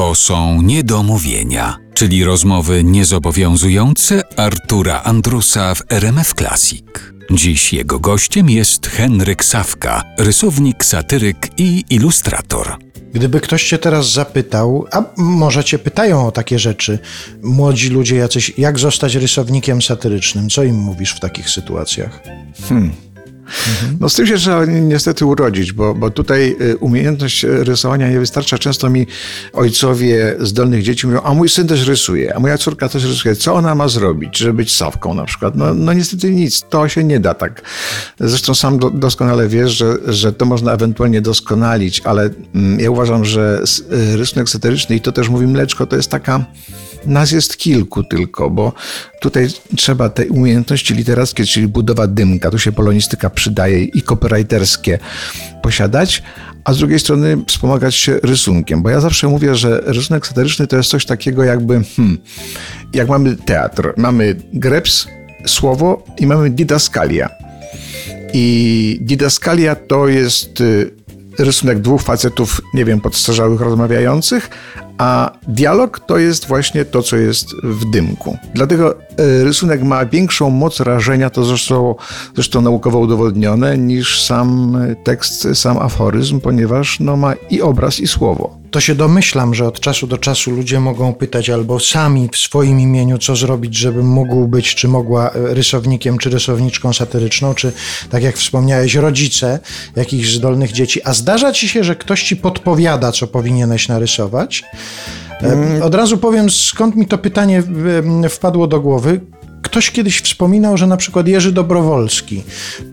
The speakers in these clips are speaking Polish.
To są niedomówienia, czyli rozmowy niezobowiązujące Artura Andrusa w RMF Classic. Dziś jego gościem jest Henryk Sawka, rysownik, satyryk i ilustrator. Gdyby ktoś cię teraz zapytał, a może cię pytają o takie rzeczy, młodzi ludzie jacyś, jak zostać rysownikiem satyrycznym, co im mówisz w takich sytuacjach? No z tym się trzeba niestety urodzić, bo, bo tutaj y, umiejętność rysowania nie wystarcza. Często mi ojcowie zdolnych dzieci mówią, a mój syn też rysuje, a moja córka też rysuje. Co ona ma zrobić, żeby być sawką na przykład? No, no niestety nic, to się nie da tak. Zresztą sam do, doskonale wiesz, że, że to można ewentualnie doskonalić, ale mm, ja uważam, że y, rysunek satyryczny, i to też mówi Mleczko, to jest taka nas jest kilku tylko, bo tutaj trzeba te umiejętności literackie, czyli budowa dymka, tu się polonistyka przydaje i copywriterskie posiadać, a z drugiej strony wspomagać się rysunkiem, bo ja zawsze mówię, że rysunek satyryczny to jest coś takiego jakby, hmm, jak mamy teatr, mamy greps, słowo i mamy didaskalia. I didaskalia to jest y, rysunek dwóch facetów, nie wiem, podstarzałych rozmawiających, a dialog to jest właśnie to, co jest w dymku. Dlatego y, rysunek ma większą moc rażenia, to zresztą, zresztą naukowo udowodnione, niż sam tekst, sam aforyzm, ponieważ no, ma i obraz, i słowo. To się domyślam, że od czasu do czasu ludzie mogą pytać albo sami w swoim imieniu, co zrobić, żebym mógł być, czy mogła e, rysownikiem, czy rysowniczką satyryczną, czy tak jak wspomniałeś, rodzice jakichś zdolnych dzieci. A zdarza ci się, że ktoś ci podpowiada, co powinieneś narysować? E, Od razu powiem, skąd mi to pytanie wpadło do głowy. Ktoś kiedyś wspominał, że na przykład Jerzy Dobrowolski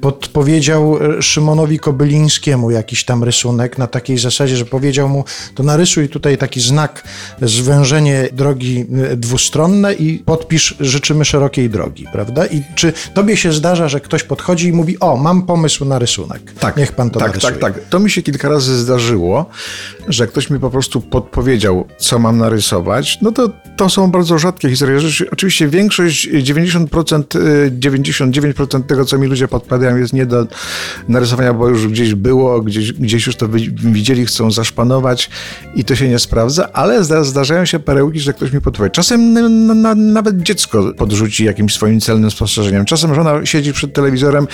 podpowiedział e, Szymonowi Kobylińskiemu jakiś tam rysunek na takiej zasadzie, że powiedział mu, to narysuj tutaj taki znak zwężenie drogi e, dwustronne i podpisz życzymy szerokiej drogi, prawda? I czy tobie się zdarza, że ktoś podchodzi i mówi, o, mam pomysł na rysunek, niech pan to tak, narysuje. Tak, tak, To mi się kilka razy zdarzyło, że ktoś mi po prostu podpowiedział, co mam narysować. No to, to są bardzo rzadkie historie. Oczywiście większość, 90%, y, 99% tego, co mi ludzie podpowiadają, jest nie do narysowania, bo już gdzieś było, gdzieś, gdzieś już to wi- widzieli, chcą zaszpanować i to się nie sprawdza, ale zda, zdarzają się perełki, że ktoś mi podpowie. Czasem n- n- nawet dziecko podrzuci jakimś swoim celnym spostrzeżeniem. Czasem żona siedzi przed telewizorem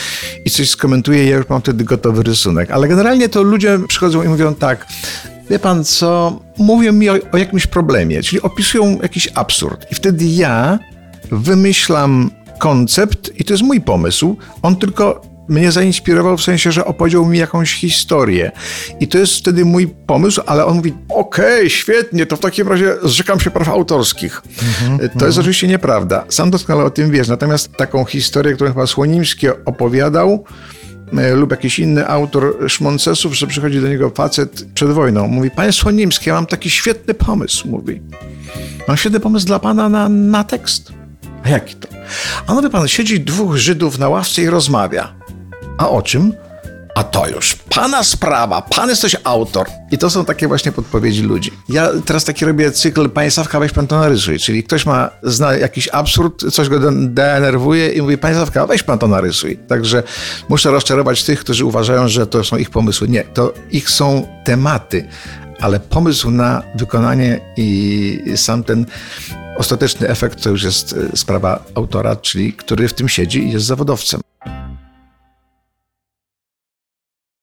i coś skomentuje, ja już mam wtedy gotowy rysunek. Ale generalnie to ludzie przychodzą i mówią tak, wie pan co, mówią mi o, o jakimś problemie, czyli opisują jakiś absurd. I wtedy ja wymyślam koncept i to jest mój pomysł. On tylko mnie zainspirował w sensie, że opowiedział mi jakąś historię. I to jest wtedy mój pomysł, ale on mówi, okej, świetnie, to w takim razie zrzekam się praw autorskich. to jest oczywiście nieprawda. Sam doskonale o tym wiesz. Natomiast taką historię, którą chyba Słonimski opowiadał, e, lub jakiś inny autor Szmoncesów, że przychodzi do niego facet przed wojną. Mówi, panie Słonimski, ja mam taki świetny pomysł, mówi. Mam świetny pomysł dla pana na, na tekst. A jaki to? A no wie pan, siedzi dwóch Żydów na ławce i rozmawia. A o czym? A to już pana sprawa, pan jesteś autor. I to są takie właśnie podpowiedzi ludzi. Ja teraz taki robię cykl, panie Sawka, weź pan to narysuj. Czyli ktoś ma, zna jakiś absurd, coś go de- denerwuje i mówi, panie Sawka, weź pan to narysuj. Także muszę rozczarować tych, którzy uważają, że to są ich pomysły. Nie, to ich są tematy, ale pomysł na wykonanie i sam ten ostateczny efekt to już jest e, sprawa autora, czyli który w tym siedzi i jest zawodowcem.